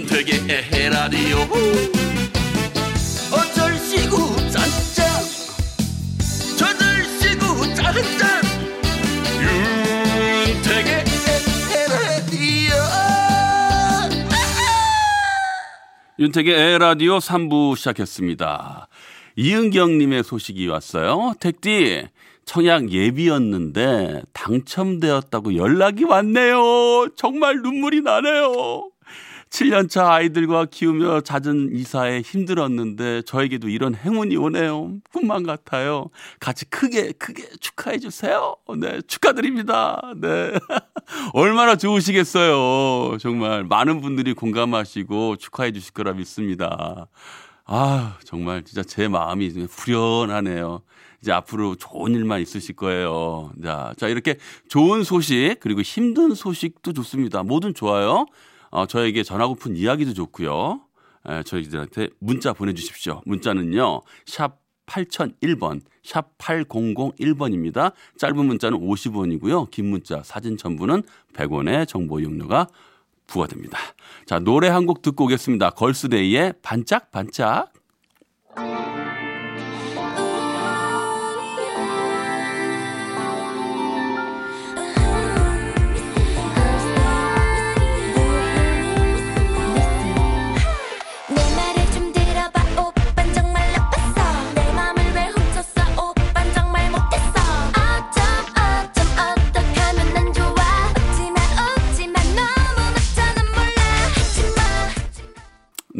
윤택의 에라디오 어쩔 시구 짠짠 저들 시구 짠짠 윤택의 에라디오 윤택의 에라디오 3부 시작했습니다. 이은경님의 소식이 왔어요. 택디, 청약 예비였는데 당첨되었다고 연락이 왔네요. 정말 눈물이 나네요. 7년차 아이들과 키우며 잦은 이사에 힘들었는데 저에게도 이런 행운이 오네요. 꿈만 같아요. 같이 크게 크게 축하해 주세요. 네, 축하드립니다. 네. 얼마나 좋으시겠어요. 정말 많은 분들이 공감하시고 축하해 주실 거라 믿습니다. 아, 정말 진짜 제 마음이 후련하네요. 이제 앞으로 좋은 일만 있으실 거예요. 자, 자, 이렇게 좋은 소식, 그리고 힘든 소식도 좋습니다. 뭐든 좋아요. 어, 저에게 전하고픈 이야기도 좋고요. 에, 저희들한테 문자 보내주십시오. 문자는요, 샵 8001번, 샵 8001번입니다. 짧은 문자는 50원이고요. 긴 문자, 사진 첨부는 100원의 정보 이용료가 부과됩니다. 자, 노래 한 곡 듣고 오겠습니다. 걸스데이의 반짝반짝.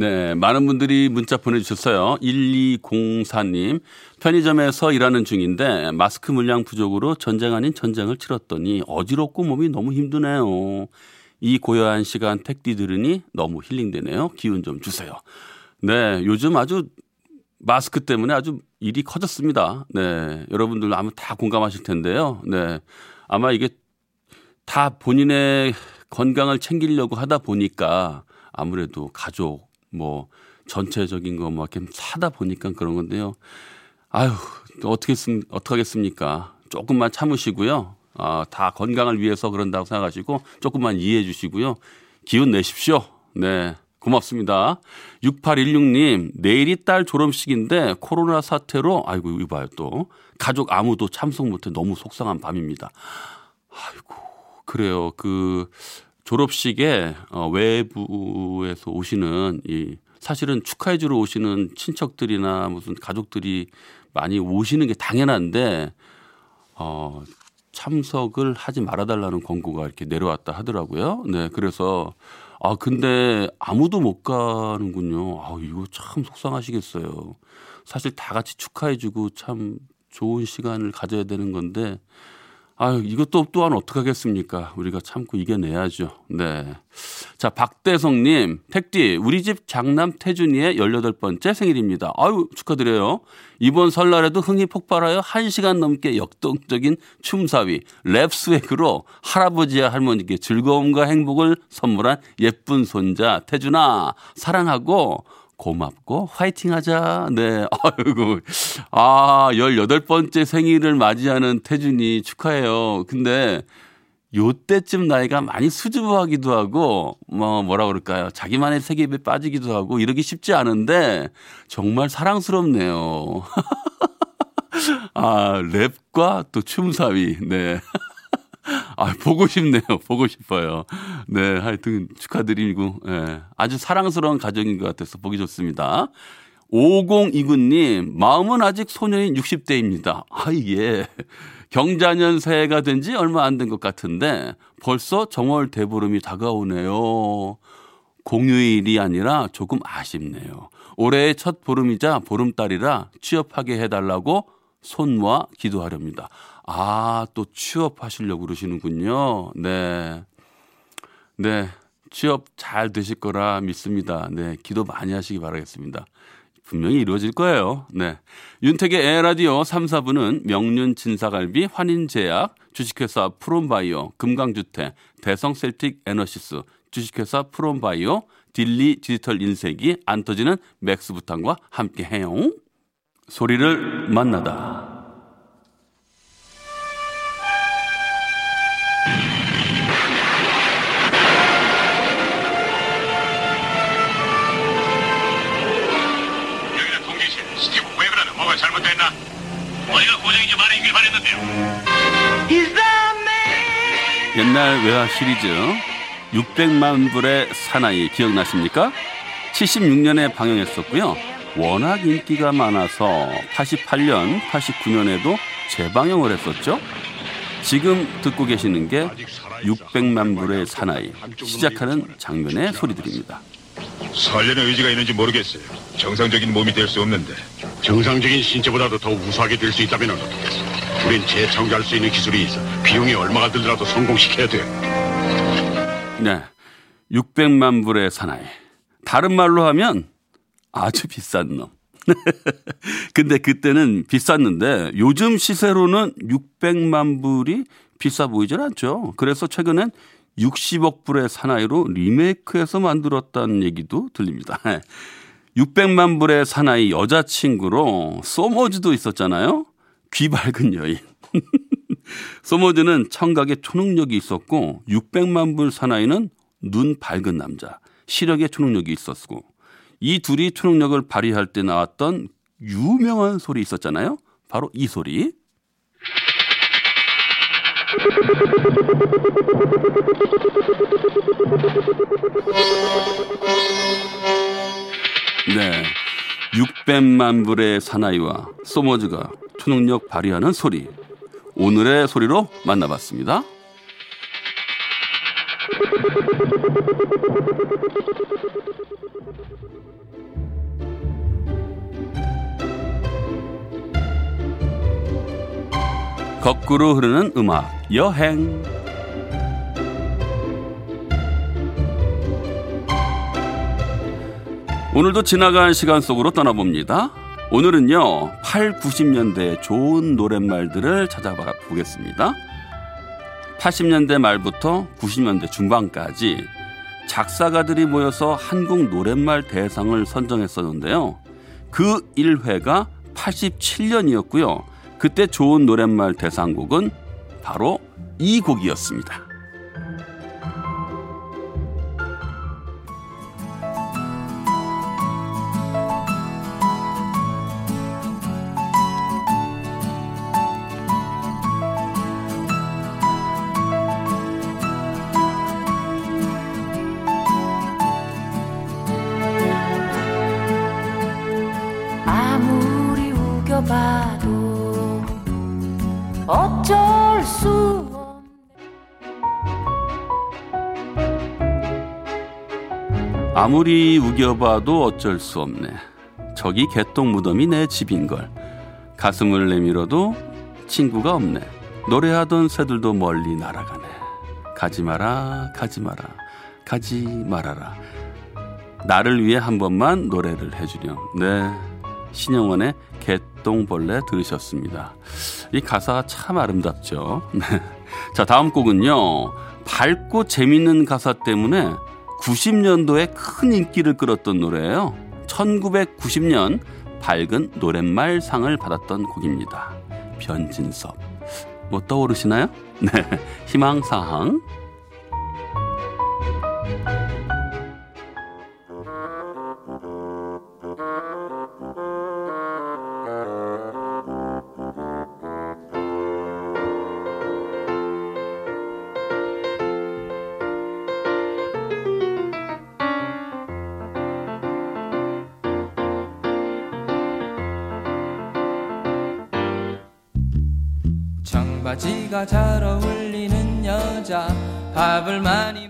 네, 많은 분들이 문자 보내주셨어요. 1204님, 편의점에서 일하는 중인데 마스크 물량 부족으로 전쟁 아닌 전쟁을 치렀더니 어지럽고 몸이 너무 힘드네요. 이 고요한 시간 택디 들으니 너무 힐링되네요. 기운 좀 주세요. 네, 요즘 아주 마스크 때문에 아주 일이 커졌습니다. 네, 여러분들 아마 다 공감하실 텐데요. 네, 아마 이게 다 본인의 건강을 챙기려고 하다 보니까 아무래도 가족 뭐 전체적인 거뭐 이렇게 사다 보니까 그런 건데요. 아유 어떻게 쓴 어떻게 하겠습니까? 조금만 참으시고요. 아, 다 건강을 위해서 그런다고 생각하시고 조금만 이해해 주시고요. 기운 내십시오. 네. 고맙습니다. 6816님, 내일이 딸 졸업식인데 코로나 사태로, 아이고, 이거 봐요, 또. 가족 아무도 참석 못해 너무 속상한 밤입니다. 아이고, 그래요. 그 졸업식에 어, 외부에서 오시는 이 사실은 축하해 주러 오시는 친척들이나 무슨 가족들이 많이 오시는 게 당연한데 어, 참석을 하지 말아 달라는 권고가 이렇게 내려왔다 하더라고요. 네, 그래서 아 근데 아무도 못 가는군요. 아 이거 참 속상하시겠어요. 사실 다 같이 축하해 주고 참 좋은 시간을 가져야 되는 건데 아유, 이것도 또한 어떡하겠습니까? 우리가 참고 이겨내야죠. 네. 자, 박대성님, 택디, 우리 집 장남 태준이의 18번째 생일입니다. 아유, 축하드려요. 이번 설날에도 흥이 폭발하여 1시간 넘게 역동적인 춤사위, 랩스웨그로 할아버지와 할머니께 즐거움과 행복을 선물한 예쁜 손자, 태준아, 사랑하고, 고맙고 화이팅 하자. 네. 아이고. 아, 18번째 생일을 맞이하는 태준이 축하해요. 근데 요때쯤 나이가 많이 수줍어하기도 하고 뭐 뭐라 그럴까요? 자기만의 세계에 빠지기도 하고 이러기 쉽지 않은데 정말 사랑스럽네요. 아, 랩과 또 춤사위. 네. 아, 보고 싶네요. 보고 싶어요. 네, 하여튼 축하드리고, 예. 아주 사랑스러운 가정인 것 같아서 보기 좋습니다. 5029님, 마음은 아직 소년인 60대입니다. 아, 예. 경자년 새해가 된 지 얼마 안 된 것 같은데 벌써 정월 대보름이 다가오네요. 공휴일이 아니라 조금 아쉽네요. 올해의 첫 보름이자 보름달이라 취업하게 해달라고 손 모아 기도하렵니다. 아, 또 취업하시려고 그러시는군요. 네. 네. 취업 잘 되실 거라 믿습니다. 네. 기도 많이 하시기 바라겠습니다. 분명히 이루어질 거예요. 네. 윤택의 에헤라디오 3, 4부는 명륜 진사갈비, 환인제약, 주식회사 프롬바이오, 금강주택, 대성쎌틱 에너시스, 주식회사 프롬바이오, 딜리 디지털 인쇄기, 안 터지는 맥스부탄과 함께 해요. 소리를 만나다. 어디가 고장이 좀 많이 바랬는데요. 옛날 외화 시리즈 600만 불의 사나이 기억나십니까? 76년에 방영했었고요. 워낙 인기가 많아서 88년, 89년에도 재방영을 했었죠. 지금 듣고 계시는 게 600만 불의 사나이 시작하는 장면의 소리들입니다. 살려는 의지가 있는지 모르겠어요. 정상적인 몸이 될 수 없는데. 정상적인 신체보다도 더 우수하게 될 수 있다면 어떻겠어? 우린 재창조할 수 있는 기술이 있어. 비용이 얼마가 들더라도 성공시켜야 돼. 네. 600만 불의 사나이. 다른 말로 하면 아주 비싼 놈. 근데 그때는 비쌌는데 요즘 시세로는 600만 불이 비싸 보이질 않죠. 그래서 최근엔 60억 불의 사나이로 리메이크해서 만들었다는 얘기도 들립니다. 600만 불의 사나이 여자친구로 소머즈도 있었잖아요. 귀 밝은 여인. 소머즈는 청각에 초능력이 있었고 600만 불 사나이는 눈 밝은 남자, 시력에 초능력이 있었고 이 둘이 초능력을 발휘할 때 나왔던 유명한 소리 있었잖아요. 바로 이 소리. 네. 600만 불의 사나이와 소머즈가 초능력 발휘하는 소리. 오늘의 소리로 만나봤습니다. 거꾸로 흐르는 음악 여행 오늘도 지나간 시간 속으로 떠나봅니다. 오늘은요 8, 90년대 좋은 노랫말들을 찾아봐 보겠습니다. 80년대 말부터 90년대 중반까지 작사가들이 모여서 한국 노랫말 대상을 선정했었는데요. 그 1회가 87년이었고요. 그때 좋은 노랫말 대상곡은 바로 이 곡이었습니다. 아무리 우겨봐도 어쩔 수 없네. 저기 개똥 무덤이 내 집인걸. 가슴을 내밀어도 친구가 없네. 노래하던 새들도 멀리 날아가네. 가지 마라, 가지 마라, 가지 말아라. 나를 위해 한 번만 노래를 해주렴. 네. 신영원의 개 똥벌레 들으셨습니다. 이 가사가 참 아름답죠. 네. 자, 다음 곡은요. 밝고 재밌는 가사 때문에 90년도에 큰 인기를 끌었던 노래예요. 1990년 밝은 노랫말 상을 받았던 곡입니다. 변진섭. 뭐 떠오르시나요? 네. 희망사항. 바지가 잘 어울리는 여자 밥을 많이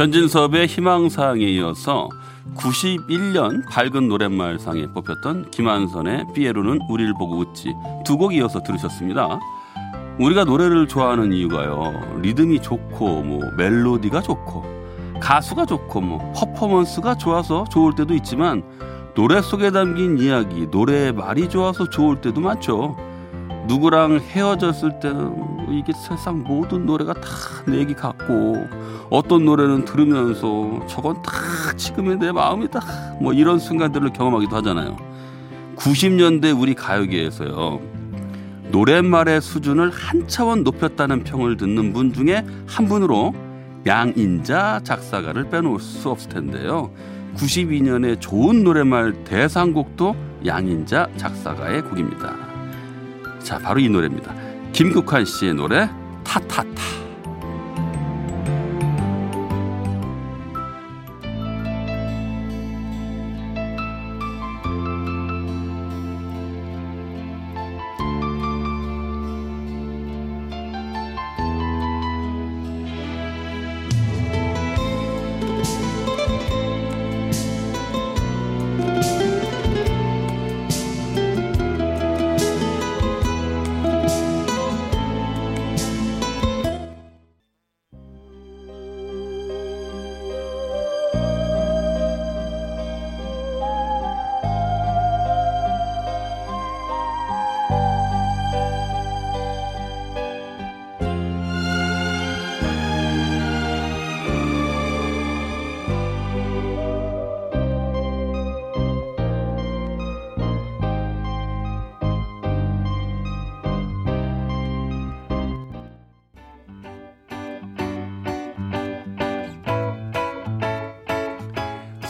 변진섭의 희망사항에 이어서 91년 밝은 노랫말상에 뽑혔던 김한선의 삐에로는 우리를 보고 웃지 두 곡 이어서 들으셨습니다. 우리가 노래를 좋아하는 이유가요. 리듬이 좋고 뭐 멜로디가 좋고 가수가 좋고 뭐 퍼포먼스가 좋아서 좋을 때도 있지만 노래 속에 담긴 이야기, 노래의 말이 좋아서 좋을 때도 많죠. 누구랑 헤어졌을 때는 뭐 이게 세상 모든 노래가 다 내 얘기 같고 어떤 노래는 들으면서 저건 다 지금의 내 마음이다 뭐 이런 순간들을 경험하기도 하잖아요. 90년대 우리 가요계에서요. 노랫말의 수준을 한 차원 높였다는 평을 듣는 분 중에 한 분으로 양인자 작사가를 빼놓을 수 없을 텐데요. 92년에 좋은 노랫말 대상곡도 양인자 작사가의 곡입니다. 자, 바로 이 노래입니다. 김국환 씨의 노래 타타타.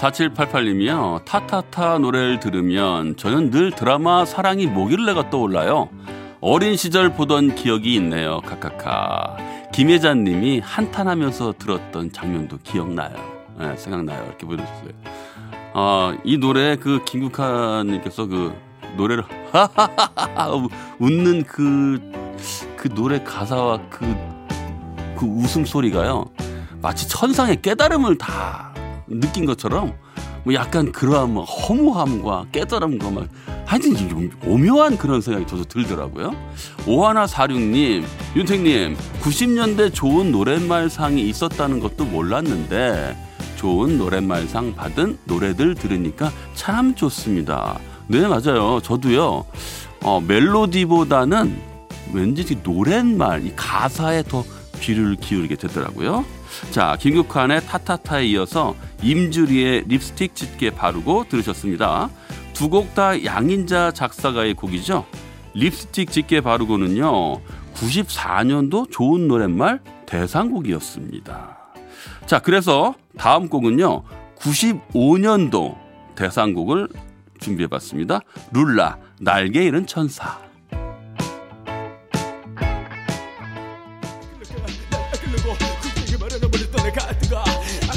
(4788님이요) 타타타 노래를 들으면 저는 늘 드라마 사랑이 뭐길래가 떠올라요. 어린 시절 보던 기억이 있네요. 카카카. 김혜자님이 한탄하면서 들었던 장면도 기억나요. 네, 생각나요. 이렇게 보여주셨어요. 아, 이 노래 그 김국환님께서 그 노래를 웃는 그, 그 노래 가사와 그, 그 웃음 소리가요. 마치 천상의 깨달음을 다 느낀 것처럼 뭐 약간 그러한 뭐 허무함과 깨달음과 막 하여튼 좀 오묘한 그런 생각이 저도 들더라고요. 오하나 사륙님, 윤택님, 90년대 좋은 노랫말상이 있었다는 것도 몰랐는데 좋은 노랫말상 받은 노래들 들으니까 참 좋습니다. 네, 맞아요. 저도요, 어, 멜로디보다는 왠지 노랫말, 이 가사에 더 귀를 기울이게 되더라고요. 자, 김국환의 타타타에 이어서 임주리의 립스틱 짙게 바르고 들으셨습니다. 두 곡 다 양인자 작사가의 곡이죠. 립스틱 짙게 바르고는요, 94년도 좋은 노랫말 대상곡이었습니다. 자, 그래서 다음 곡은요, 95년도 대상곡을 준비해 봤습니다. 룰라, 날개 잃은 천사. 천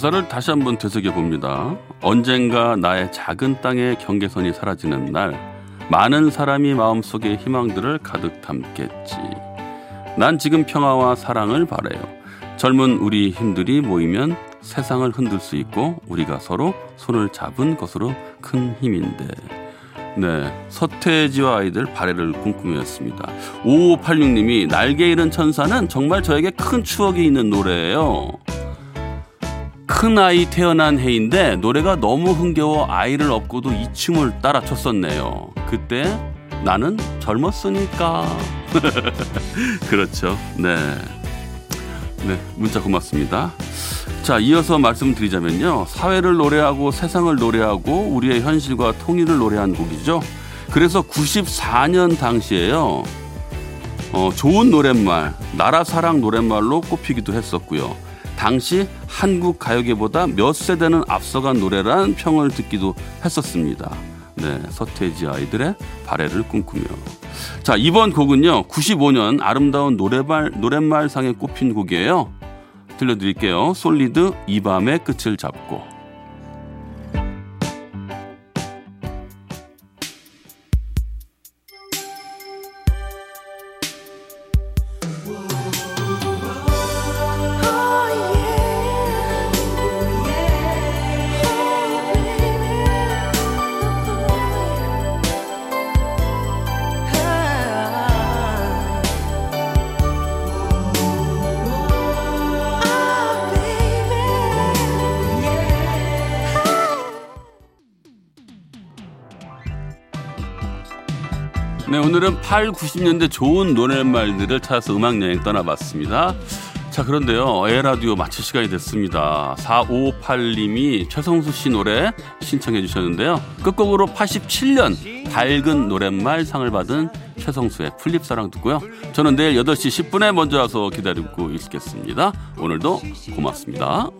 가사를 다시 한번 되새겨 봅니다. 언젠가 나의 작은 땅의 경계선이 사라지는 날, 많은 사람이 마음속에 희망들을 가득 담겠지. 난 지금 평화와 사랑을 바래요. 젊은 우리 힘들이 모이면 세상을 흔들 수 있고 우리가 서로 손을 잡은 것으로 큰 힘인데. 네, 서태지와 아이들 발해를 꿈꾸며였습니다. 5586님이 날개 잃은 천사는 정말 저에게 큰 추억이 있는 노래예요. 크, 큰 아이 태어난 해인데 노래가 너무 흥겨워 아이를 업고도 이 춤을 따라 췄었네요. 그때 나는 젊었으니까. 그렇죠. 네. 네, 문자 고맙습니다. 자, 이어서 말씀드리자면요. 사회를 노래하고 세상을 노래하고 우리의 현실과 통일을 노래한 곡이죠. 그래서 94년 당시에요. 어, 좋은 노랫말, 나라 사랑 노랫말로 꼽히기도 했었고요. 당시 한국 가요계보다 몇 세대는 앞서간 노래라는 평을 듣기도 했었습니다. 네, 서태지 아이들의 발해를 꿈꾸며. 자, 이번 곡은요, 95년 아름다운 노래말, 노랫말 상에 꼽힌 곡이에요. 들려드릴게요. 솔리드 이 밤의 끝을 잡고. 네, 오늘은 8, 90년대 좋은 노랫말들을 찾아서 음악 여행 떠나봤습니다. 자, 그런데요. 에라디오 마칠 시간이 됐습니다. 4558님이 최성수 씨 노래 신청해 주셨는데요. 끝곡으로 87년 밝은 노랫말 상을 받은 최성수의 플립사랑 듣고요. 저는 내일 8시 10분에 먼저 와서 기다리고 있겠습니다. 오늘도 고맙습니다.